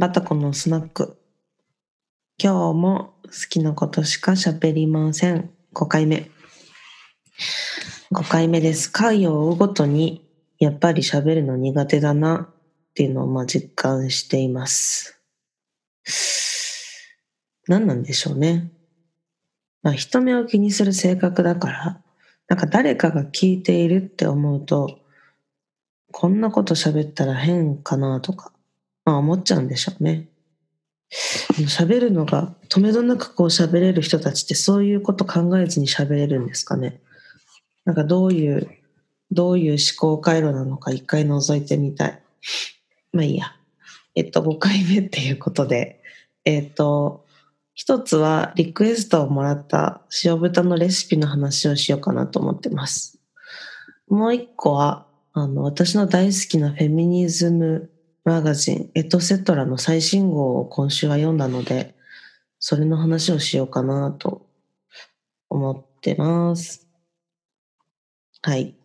バタコのスナック。今日も好きなことしか喋りません。5回目。5回目です。回を追うごとに、やっぱり喋るの苦手だなっていうのをまあ実感しています。何なんでしょうね。まあ人目を気にする性格だから、なんか誰かが聞いているって思うと、こんなこと喋ったら変かなとか、まあ思っちゃうんでしょうね。喋るのが止めどなくこう喋れる人たちってそういうこと考えずに喋れるんですかね。なんかどういう、どういう思考回路なのか一回覗いてみたい。まあいいや。えっと、5回目っていうことで、えっと、一つはリクエストをもらった塩豚のレシピの話をしようかなと思ってます。もう一個は、あの、私の大好きなフェミニズムマガジン、エトセトラの最新号を今週は読んだので、それの話をしようかなと思ってます。はい。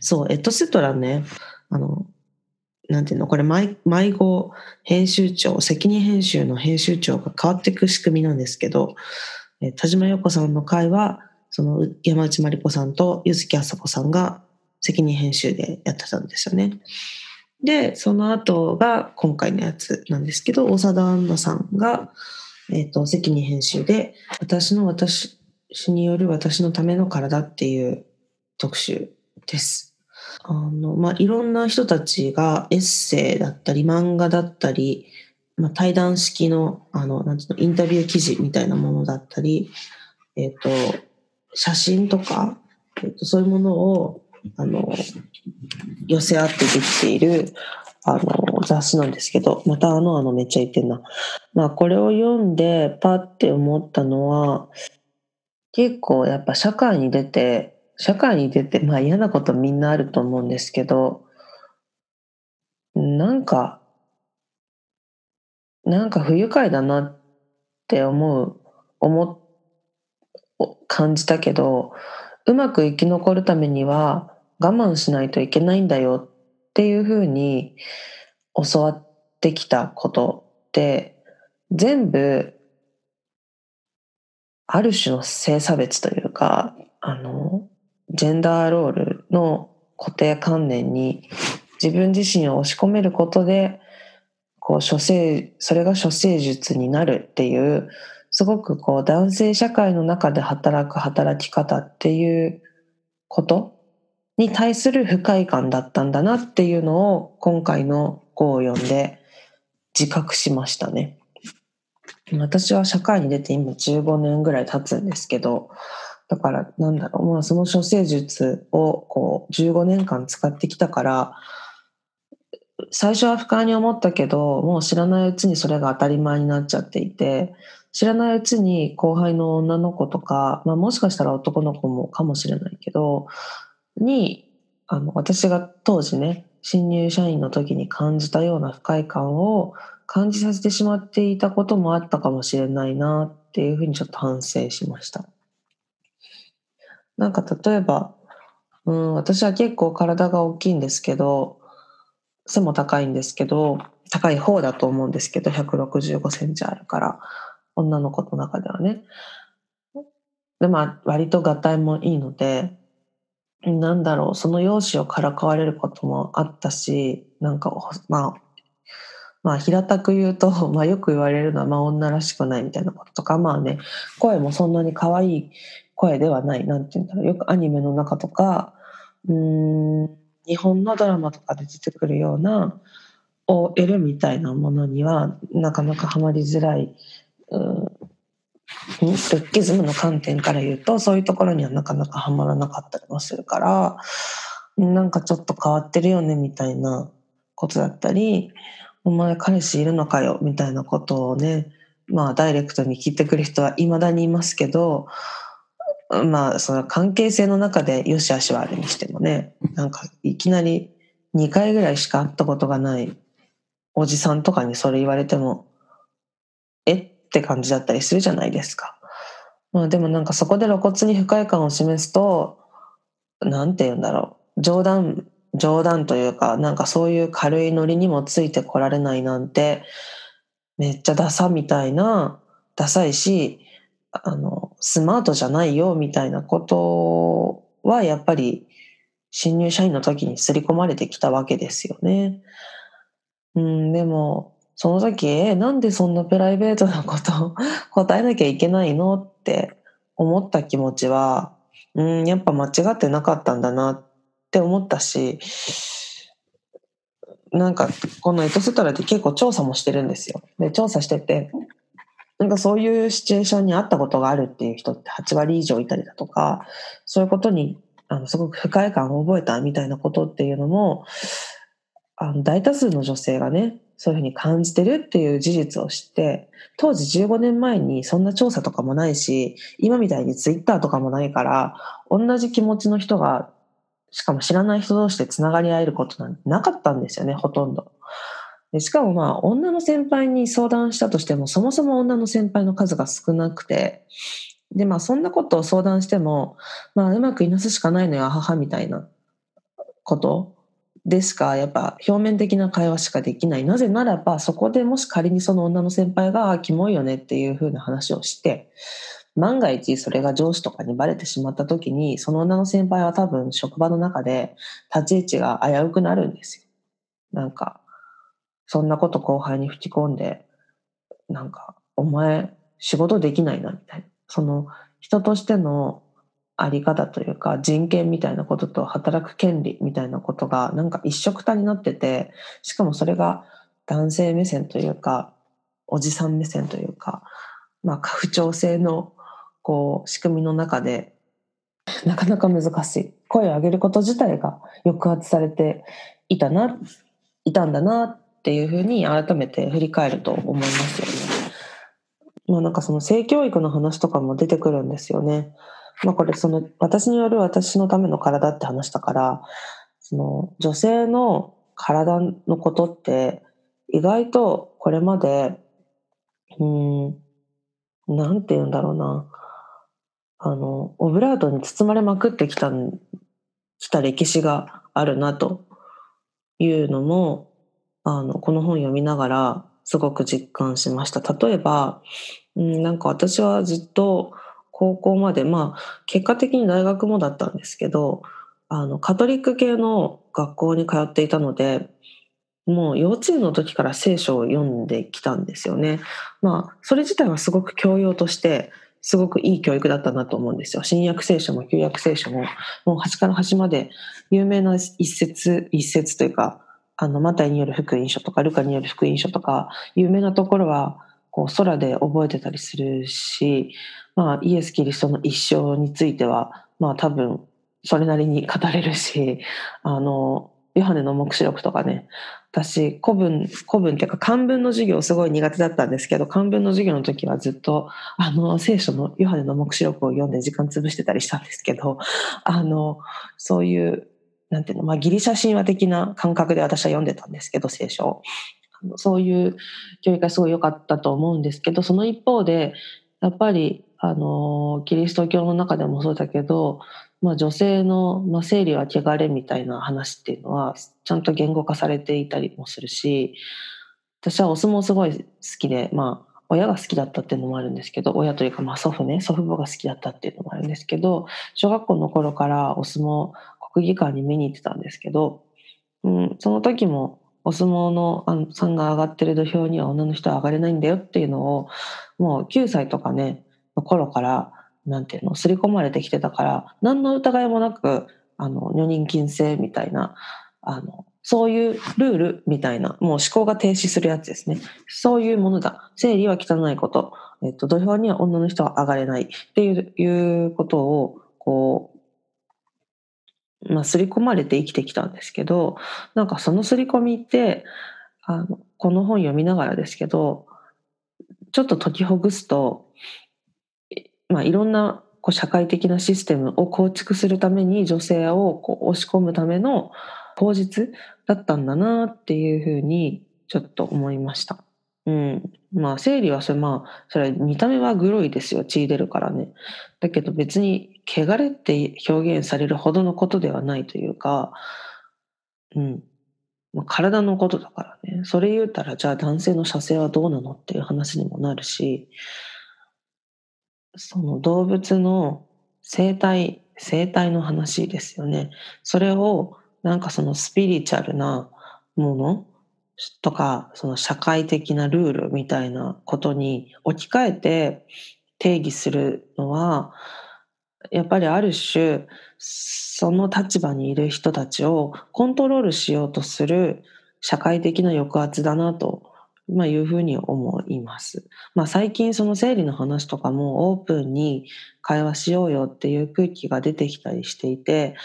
そう、エトセトラね、あの、なんていうの、これ毎、毎号編集長、責任編集の編集長が変わっていく仕組みなんですけど、え田島陽子さんの回は、その山内まりこさんと柚木あさこさんが責任編集でやってたんですよね。で、その後が今回のやつなんですけど、大貞アンナさんが、えっ、と、責任編集で、私の私による私のための体っていう特集です。あの、まあ、いろんな人たちがエッセイだったり、漫画だったり、まあ、対談式の、あの、なんていうの、インタビュー記事みたいなものだったり、えっ、と、写真とか、えっ、と、そういうものを、あの、寄せ合ってできている、あの、雑誌なんですけど、またあの、あの、めっちゃ言ってんな。まあ、これを読んで、パって思ったのは、結構やっぱ社会に出て、社会に出て、まあ嫌なことみんなあると思うんですけど、なんか、なんか不愉快だなって思う、思、感じたけど、うまく生き残るためには我慢しないといけないんだよっていうふうに教わってきたことって、全部、ある種の性差別というか、あの、ジェンダーロールの固定観念に自分自身を押し込めることで、こう、処世、それが処世術になるっていう、すごくこう、男性社会の中で働く働き方っていうことに対する不快感だったんだなっていうのを、今回の号を読んで自覚しましたね。私は社会に出て今15年ぐらい経つんですけど、だから、なんだろう、まあ、その処世術をこう15年間使ってきたから、最初は不快に思ったけど、もう知らないうちにそれが当たり前になっちゃっていて、知らないうちに後輩の女の子とか、まあ、もしかしたら男の子もかもしれないけど、に、あの、私が当時ね、新入社員の時に感じたような不快感を感じさせてしまっていたこともあったかもしれないなっていうふうにちょっと反省しました。なんか例えば、うん、私は結構体が大きいんですけど、背も高いんですけど、高い方だと思うんですけど、165センチあるから、女の子の中ではね。で、まあ、割と合体もいいので、なんだろう、その容姿をからかわれることもあったし、なんか、まあ、まあ、平たく言うと、まあ、よく言われるのは、まあ、女らしくないみたいなこととか、まあね、声もそんなに可愛い声ではない、なんて言うんだろう、よくアニメの中とか、うん、日本のドラマとかで出てくるような OL みたいなものには、なかなかハマりづらい、うん、ルッキズムの観点から言うと、そういうところにはなかなかハマらなかったりもするから、なんかちょっと変わってるよね、みたいなことだったり、お前彼氏いるのかよ、みたいなことをね、まあダイレクトに聞いてくる人は未だにいますけど、まあその関係性の中で良し悪しはあるにしてもね、なんかいきなり2回ぐらいしか会ったことがないおじさんとかにそれ言われても、って感じだったりするじゃないですか。まあでもなんかそこで露骨に不快感を示すと、なんて言うんだろう。冗談、冗談というか、なんかそういう軽いノリにもついてこられないなんて、めっちゃダサみたいな、ダサいし、あの、スマートじゃないよみたいなことはやっぱり新入社員の時に刷り込まれてきたわけですよね。うん、でも、その時、え、なんでそんなプライベートなこと 答えなきゃいけないの？って思った気持ちは、うん、やっぱ間違ってなかったんだなって思ったし、なんか、このエトセトラで結構調査もしてるんですよ。で、調査してて、なんかそういうシチュエーションにあったことがあるっていう人って8割以上いたりだとか、そういうことにあのすごく不快感を覚えたみたいなことっていうのも、あの大多数の女性がね、そういうふうに感じてるっていう事実を知って、当時15年前にそんな調査とかもないし、今みたいにツイッターとかもないから、同じ気持ちの人が、しかも知らない人同士で繋がり合えることなんてなかったんですよね、ほとんど。でしかもまあ、女の先輩に相談したとしても、そもそも女の先輩の数が少なくて、で、まあ、そんなことを相談しても、まあ、うまくいなすしかないのよ、母みたいなことでしか、やっぱ表面的な会話しかできない。なぜならば、そこでもし仮にその女の先輩が、キモいよねっていう風な話をして、万が一それが上司とかにバレてしまった時に、その女の先輩は多分職場の中で立ち位置が危うくなるんですよ。なんか、そんなこと後輩に吹き込んで、なんか、お前仕事できないなみたいな。その人としてのあり方というか人権みたいなことと働く権利みたいなことがなんか一緒くたになっててしかもそれが男性目線というかおじさん目線というか、まあ、家父長制のこう仕組みの中でなかなか難しい声を上げること自体が抑圧されていたないたんだなっていうふうに改めて振り返ると思いますよね。まあなんかその性教育の話とかも出てくるんですよね。まあこれその私による私のための体って話だから、その女性の体のことって意外とこれまで、うん、なんて言うんだろうな。あの、オブラートに包まれまくってきた、きた歴史があるなというのも、あの、この本読みながらすごく実感しました。例えば、うん、なんか私はずっと高校まで、まあ、結果的に大学もだったんですけど、あの、カトリック系の学校に通っていたので、もう幼稚園の時から聖書を読んできたんですよね。まあ、それ自体はすごく教養として、すごくいい教育だったなと思うんですよ。新約聖書も旧約聖書も、もう端から端まで有名な一節、一節というか、あの、マタイによる福音書とか、ルカによる福音書とか、有名なところは、こう、空で覚えてたりするし、まあ、イエス・キリストの一生については、まあ、多分、それなりに語れるし、あの、ヨハネの目視録とかね、私、古文、古文っていうか漢文の授業すごい苦手だったんですけど、漢文の授業の時はずっと、あの、聖書のヨハネの目視録を読んで時間潰してたりしたんですけど、あの、そういうなんていうの、まあ、ギリシャ神話的な感覚で私は読んでたんですけど、聖書を。そういう教育がすごい良かったと思うんですけど、その一方で、やっぱり、あの、キリスト教の中でもそうだけど、まあ、女性の、まあ、生理は汚れみたいな話っていうのは、ちゃんと言語化されていたりもするし、私はお相撲すごい好きで、まあ、親が好きだったっていうのもあるんですけど、親というか、まあ、祖父ね、祖父母が好きだったっていうのもあるんですけど、小学校の頃からお相撲国技館に見に行ってたんですけど、うん、その時もお相撲のあのさんが上がってる土俵には女の人は上がれないんだよっていうのをもう9歳とかねの頃からなんていうの刷り込まれてきてたから何の疑いもなくあの女人禁制みたいなあのそういうルールみたいな、もう思考が停止するやつですね。そういうものだ。生理は汚いこと。えっと、土俵には女の人は上がれないっていういうことを、こう、まあ、刷り込まれて生きてきたんですけど、なんかその刷り込みって、あの、この本読みながらですけど、ちょっと解きほぐすと、まあ、いろんなこう社会的なシステムを構築するために女性をこう押し込むための口実だったんだなっていうふうにちょっと思いました。うん。まあ、生理はそれ、まあ、それ見た目はグロいですよ。血出るからね。だけど別に、汚れって表現されるほどのことではないというか、うん。まあ、体のことだからね。それ言うたら、じゃあ男性の射精はどうなのっていう話にもなるし、その動物の生態、生態の話ですよね。それをなんかそのスピリチュアルなものとか、その社会的なルールみたいなことに置き換えて定義するのは、やっぱりある種、その立場にいる人たちをコントロールしようとする社会的な抑圧だなと、まあ、いうふうに思います。まあ、最近その生理の話とかもオープンに会話しようよっていう空気が出てきたりしていて、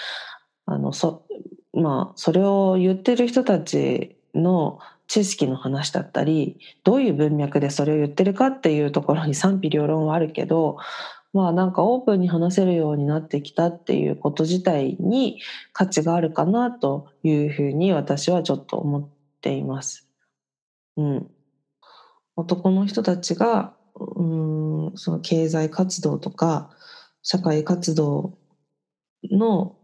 あの、そ、まあ、それを言ってる人たちの知識の話だったり、どういう文脈でそれを言ってるかっていうところに賛否両論はあるけど、まあなんかオープンに話せるようになってきたっていうこと自体に価値があるかなというふうに私はちょっと思っています。うん。男の人たちが、うん、その経済活動とか社会活動の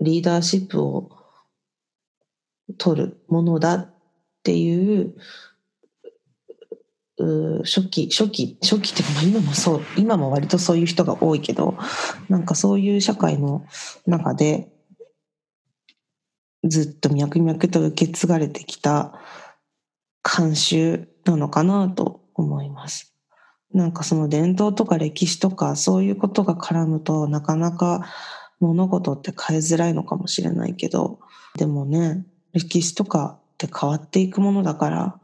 リーダーシップを取るものだっていうう初期、初期、初期っていうか、今もそう、今も割とそういう人が多いけど、なんかそういう社会の中で、ずっと脈々と受け継がれてきた慣習なのかなと思います。なんかその伝統とか歴史とかそういうことが絡むとなかなか物事って変えづらいのかもしれないけど、でもね、歴史とかって変わっていくものだから、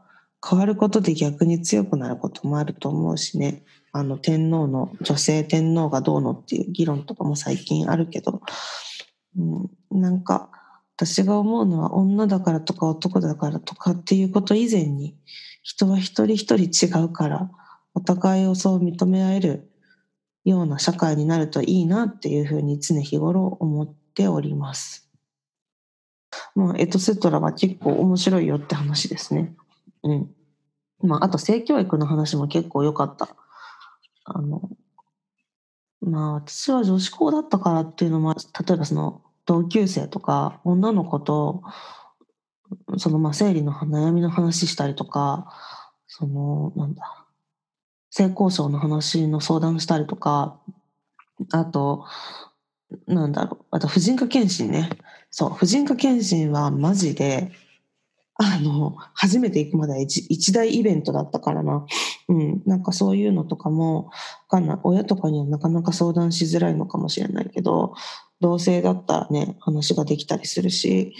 変わることで逆に強くなることもあると思うしね。あの天皇の女性天皇がどうのっていう議論とかも最近あるけど、うん、なんか私が思うのは女だからとか男だからとかっていうこと以前に人は一人一人違うからお互いをそう認め合えるような社会になるといいなっていうふうに常日頃思っております。まあ、エトセトラは結構面白いよって話ですね。うん。まあ、あと性教育の話も結構良かった。あの、まあ私は女子校だったからっていうのも、例えばその同級生とか女の子と、そのまあ生理の悩みの話したりとか、その、なんだ、性交渉の話の相談したりとか、あと、なんだろう、あと婦人科検診ね。そう、婦人科検診はマジであの、初めて行くまで一一大イベントだったからな。うん。なんかそういうのとかも、かんない。親とかにはなかなか相談しづらいのかもしれないけど、同性だったらね、話ができたりするし、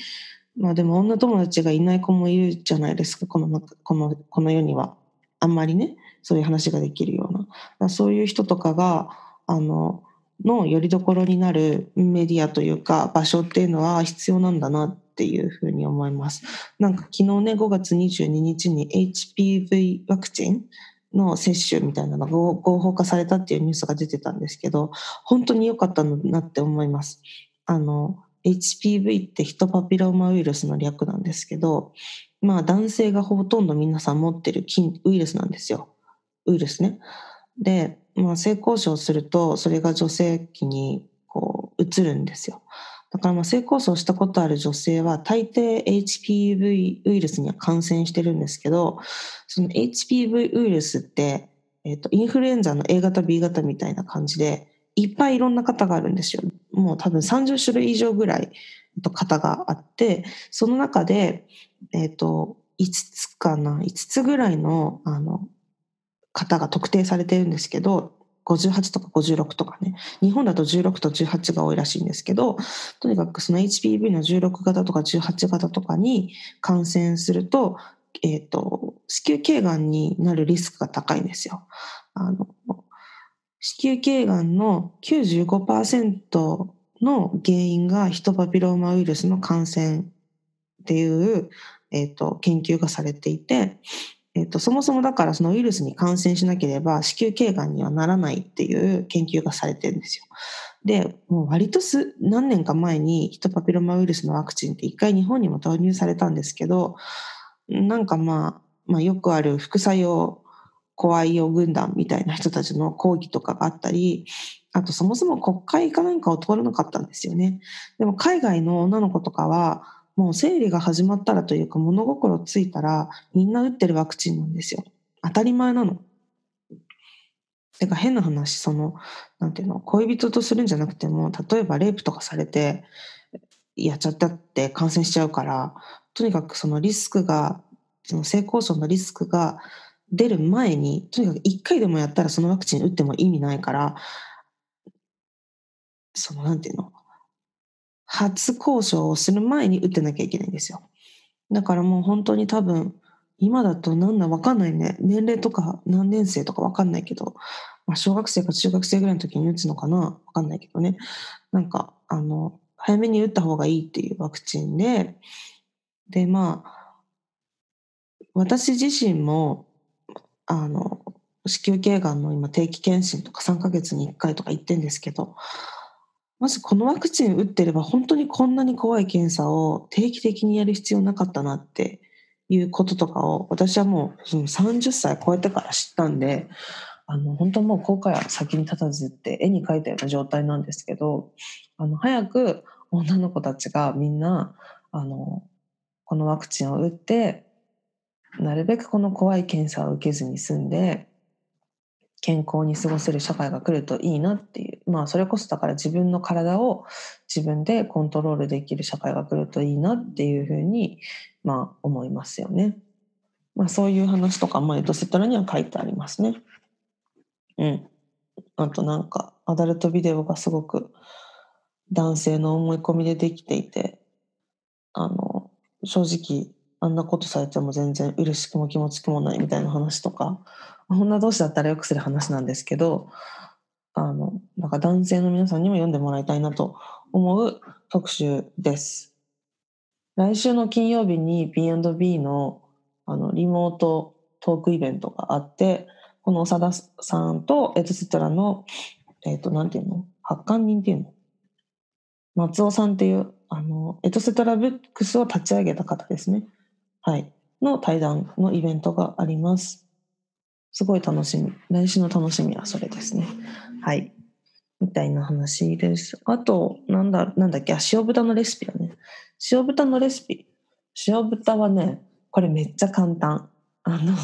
まあでも女友達がいない子もいるじゃないですか、この、この、この世には。あんまりね、そういう話ができるような。そういう人とかが、あの、の拠り所になるメディアというか場所っていうのは必要なんだなっていうふうに思います。なんか昨日ね、5月22日に HPV ワクチンの接種みたいなのが合法化されたっていうニュースが出てたんですけど、本当に良かったのなって思います。あの、HPV ってヒトパピローマウイルスの略なんですけど、まあ男性がほとんど皆さん持ってるウイルスなんですよ。ウイルスね。で、まあ、性交渉するとそれが女性器にこう移るんですよ。だからまあ性交渉したことある女性は大抵 HPV ウイルスには感染してるんですけどその HPV ウイルスって、えー、とインフルエンザの A 型 B 型みたいな感じでいっぱいいろんな型があるんですよ。もう多分30種類以上ぐらい型があってその中で、えー、と5つかな5つぐらいのあの方が特定されてるんですけど、58とか56とかね、日本だと16と18が多いらしいんですけど、とにかくその HPV の16型とか18型とかに感染すると、えっ、ー、と、子宮頸がんになるリスクが高いんですよ。あの、子宮頸がんの95%の原因がヒトパピローマウイルスの感染っていう、えっ、ー、と、研究がされていて、えっと、そもそもだからそのウイルスに感染しなければ子宮頸がんにはならないっていう研究がされてるんですよ。で、もう割とす何年か前にヒトパピロマウイルスのワクチンって一回日本にも導入されたんですけど、なんかまあ、まあよくある副作用怖いよ軍団みたいな人たちの抗議とかがあったり、あとそもそも国会かなんかを通らなかったんですよね。でも海外の女の子とかは、もう生理が始まったらというか物心ついたらみんな打ってるワクチンなんですよ。当たり前なの。てか変な話、その、なんていうの、恋人とするんじゃなくても、例えばレイプとかされて、やっちゃったって感染しちゃうから、とにかくそのリスクが、その性交渉のリスクが出る前に、とにかく一回でもやったらそのワクチン打っても意味ないから、そのなんていうの、初交渉をする前に打ってなきゃいけないんですよ。だからもう本当に多分、今だとなんだわかんないね。年齢とか何年生とかわかんないけど、まあ、小学生か中学生ぐらいの時に打つのかなわかんないけどね。なんか、あの、早めに打った方がいいっていうワクチンで、で、まあ、私自身も、あの、子宮頸がんの今定期検診とか3ヶ月に1回とか行ってんですけど、まずこのワクチン打ってれば本当にこんなに怖い検査を定期的にやる必要なかったなっていうこととかを私はもうその30歳超えてから知ったんで、あの本当もう後悔は先に立たずって絵に描いたような状態なんですけど、あの早く女の子たちがみんなあのこのワクチンを打ってなるべくこの怖い検査を受けずに済んで健康に過ごせる社会が来るといいなっていうまあそれこそだから自分の体を自分でコントロールできる社会が来るといいなっていうふうにまあ思いますよね。まあそういう話とかまあエトセトラには書いてありますね。うん。あとなんかアダルトビデオがすごく男性の思い込みでできていてあの正直あんなことされても全然嬉しくも気持ちくもないみたいな話とか女同士だったらよくする話なんですけどあのなんか男性の皆さんにも読んでもらいたいなと思う特集です。来週の金曜日に B&B のあのリモートトークイベントがあってこの長田さんとエトセトラのえっ、ー、となんていうの？発刊人っていうの？松尾さんっていう、あの、エトセトラブックスを立ち上げた方ですね。はい。の対談のイベントがあります。すごい楽しみ。来週の楽しみはそれですね。はい。みたいな話です。あと、なんだ、なんだっけ、塩豚のレシピだね。塩豚のレシピ。塩豚はね、これめっちゃ簡単。あの、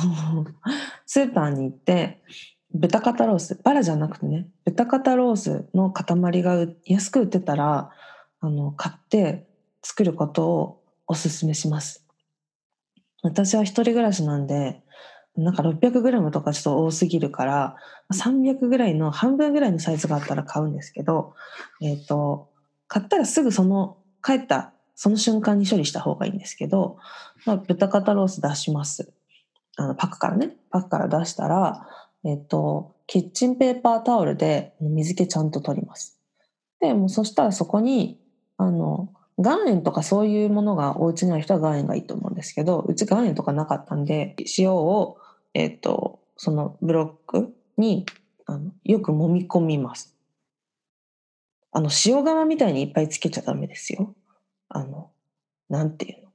スーパーに行って、豚肩ロース、バラじゃなくてね、豚肩ロースの塊が安く売ってたら、あの、買って作ることをおすすめします。私は一人暮らしなんで、なんか 600g とかちょっと多すぎるから、300ぐらいの半分ぐらいのサイズがあったら買うんですけど、えっ、ー、と、買ったらすぐその、帰ったその瞬間に処理した方がいいんですけど、まあ、豚肩ロース出します。あの、パックからね、パックから出したら、えっと、キッチンペーパータオルで水気ちゃんと取ります。で、もうそしたらそこに、あの、岩塩とかそういうものがお家にある人は岩塩がいいと思うんですけど、うち岩塩とかなかったんで、塩を、えっと、そのブロックにあのよく揉み込みます。あの、塩釜みたいにいっぱいつけちゃダメですよ。あの、なんていうの。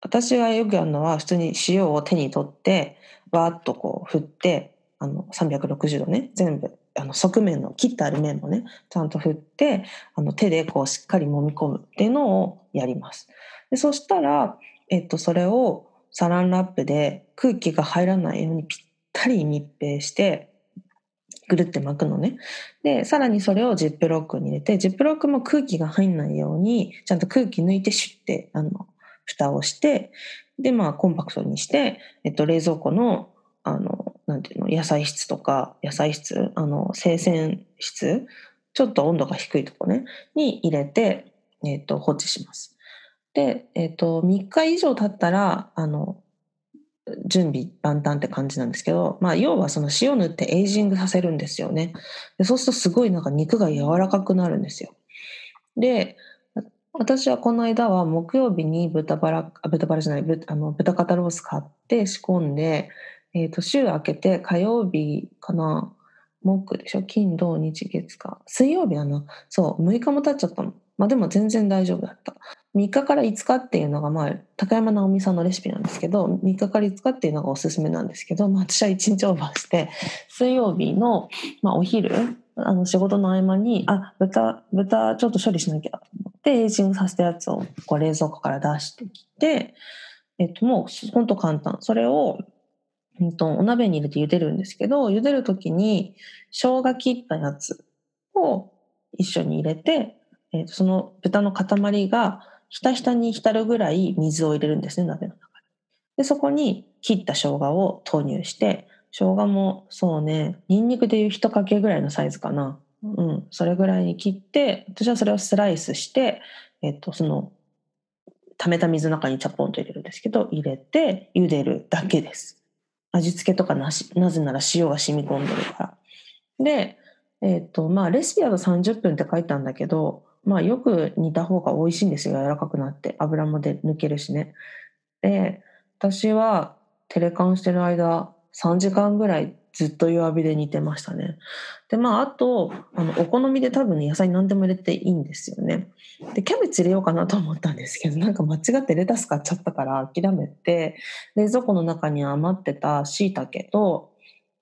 私がよくやるのは普通に塩を手に取って、わーっとこう振って、あの360度ね全部あの側面の切ってある面もねちゃんと振ってあの手でこうしっかり揉み込むっていうのをやります。でそしたら、えっと、それをサランラップで空気が入らないようにぴったり密閉してぐるって巻くのね。で、さらにそれをジップロックに入れて、ジップロックも空気が入んないように、ちゃんと空気抜いてシュッて、あの、蓋をして、で、まあ、コンパクトにして、えっと、冷蔵庫の、あの、なんていうの、野菜室とか、野菜室、あの、生鮮室、ちょっと温度が低いとこね、に入れて、えっ、と、放置します。で、え、ー、と、3日以上経ったら、あの、準備万端って感じなんですけど、まあ、要はその塩塗ってエイジングさせるんですよね。でそうするとすごいなんか肉が柔らかくなるんですよ。で、私はこの間は木曜日に豚バラ、豚バラじゃない、あの豚肩ロース買って仕込んで、え、ー、と、週明けて火曜日かな、木でしょ？金、土、日、月か。水曜日だな。そう、6日も経っちゃったの。まあでも全然大丈夫だった。3日から5日っていうのが、まあ、高山直美さんのレシピなんですけど、3日から5日っていうのがおすすめなんですけど、まあ私は1日オーバーして、水曜日の、まあお昼、あの仕事の合間に、あ、豚、豚ちょっと処理しなきゃと思っで、エイジングさせたやつをこう冷蔵庫から出してきて、えっと、もうほんと簡単。それを、うんと、お鍋に入れて茹でるんですけど、茹でるときに生姜切ったやつを一緒に入れて、えっと、その豚の塊がひたひたに浸るぐらい水を入れるんですね、鍋の中に。で、そこに切った生姜を投入して、生姜もそうね、ニンニクでいう一かけぐらいのサイズかな。うん、それぐらいに切って、私はそれをスライスして、えっと、その、溜めた水の中にチャポンと入れるんですけど、入れて茹でるだけです。味付けとかなし、なぜなら塩が染み込んでるから。で、えっと、まあ、レシピだと30分って書いたんだけど、まあ、よく煮た方が美味しいんですよ。柔らかくなって。油もで抜けるしね。で、私はテレカンしてる間、3時間ぐらいずっと弱火で煮てましたね。で、まあ、あと、あの、お好みで多分、ね、野菜何でも入れていいんですよね。で、キャベツ入れようかなと思ったんですけど、なんか間違ってレタス買っちゃったから諦めて、冷蔵庫の中に余ってた椎茸と、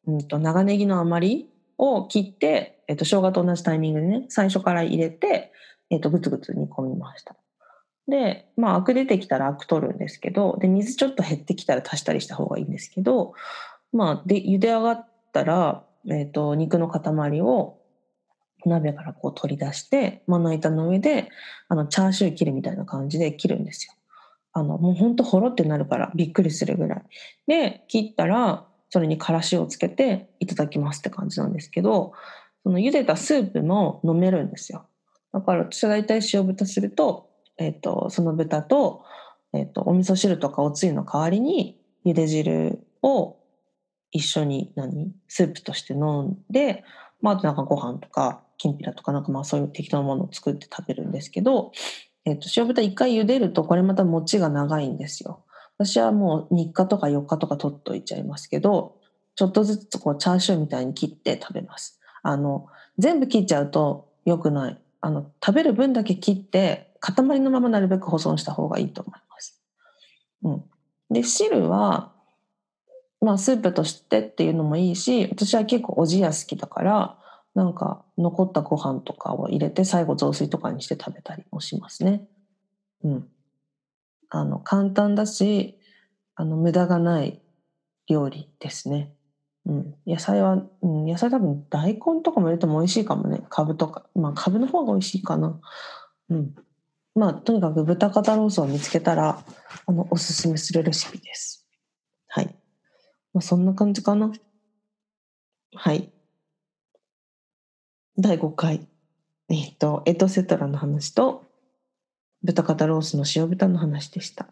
うんと、長ネギの余りを切って、えっと、生姜と同じタイミングでね、最初から入れて、えっと、ぐつぐつ煮込みました。で、まあ、アク出てきたらアク取るんですけど、で、水ちょっと減ってきたら足したりした方がいいんですけど、まあ、で、茹で上がったら、えっ、と、肉の塊を鍋からこう取り出して、まな板の上で、あの、チャーシュー切るみたいな感じで切るんですよ。あの、もうほんとほろってなるからびっくりするぐらい。で、切ったら、それにからしをつけていただきますって感じなんですけど、その茹でたスープも飲めるんですよ。だから私は大体塩豚すると、え、ー、と、その豚と、え、ー、と、お味噌汁とかおつゆの代わりに茹で汁を一緒に何スープとして飲んで、まあ、あとなんかご飯とか、きんぴらとかなんかまあそういう適当なものを作って食べるんですけど、えっ、と、塩豚一回茹でるとこれまた餅が長いんですよ。私はもう3日とか4日とか取っといちゃいますけど、ちょっとずつこうチャーシューみたいに切って食べます。あの、全部切っちゃうと良くない。あの、食べる分だけ切って、塊のままなるべく保存した方がいいと思います。うん。で、汁は、まあ、スープとしてっていうのもいいし、私は結構おじや好きだから、なんか残ったご飯とかを入れて最後雑炊とかにして食べたりもしますね。うん。あの、簡単だし、あの、無駄がない料理ですね。うん。野菜は、うん、野菜多分大根とかも入れても美味しいかもね。カブとか。まあ、カブの方が美味しいかな。うん。まあ、とにかく豚肩ロースを見つけたら、あの、おすすめするレシピです。はい。まあ、そんな感じかな。はい。第5回。えっ、と、エトセトラの話と、豚肩ロースの塩豚の話でした。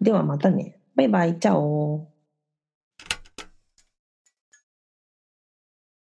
ではまたね。バイバイ、チャオ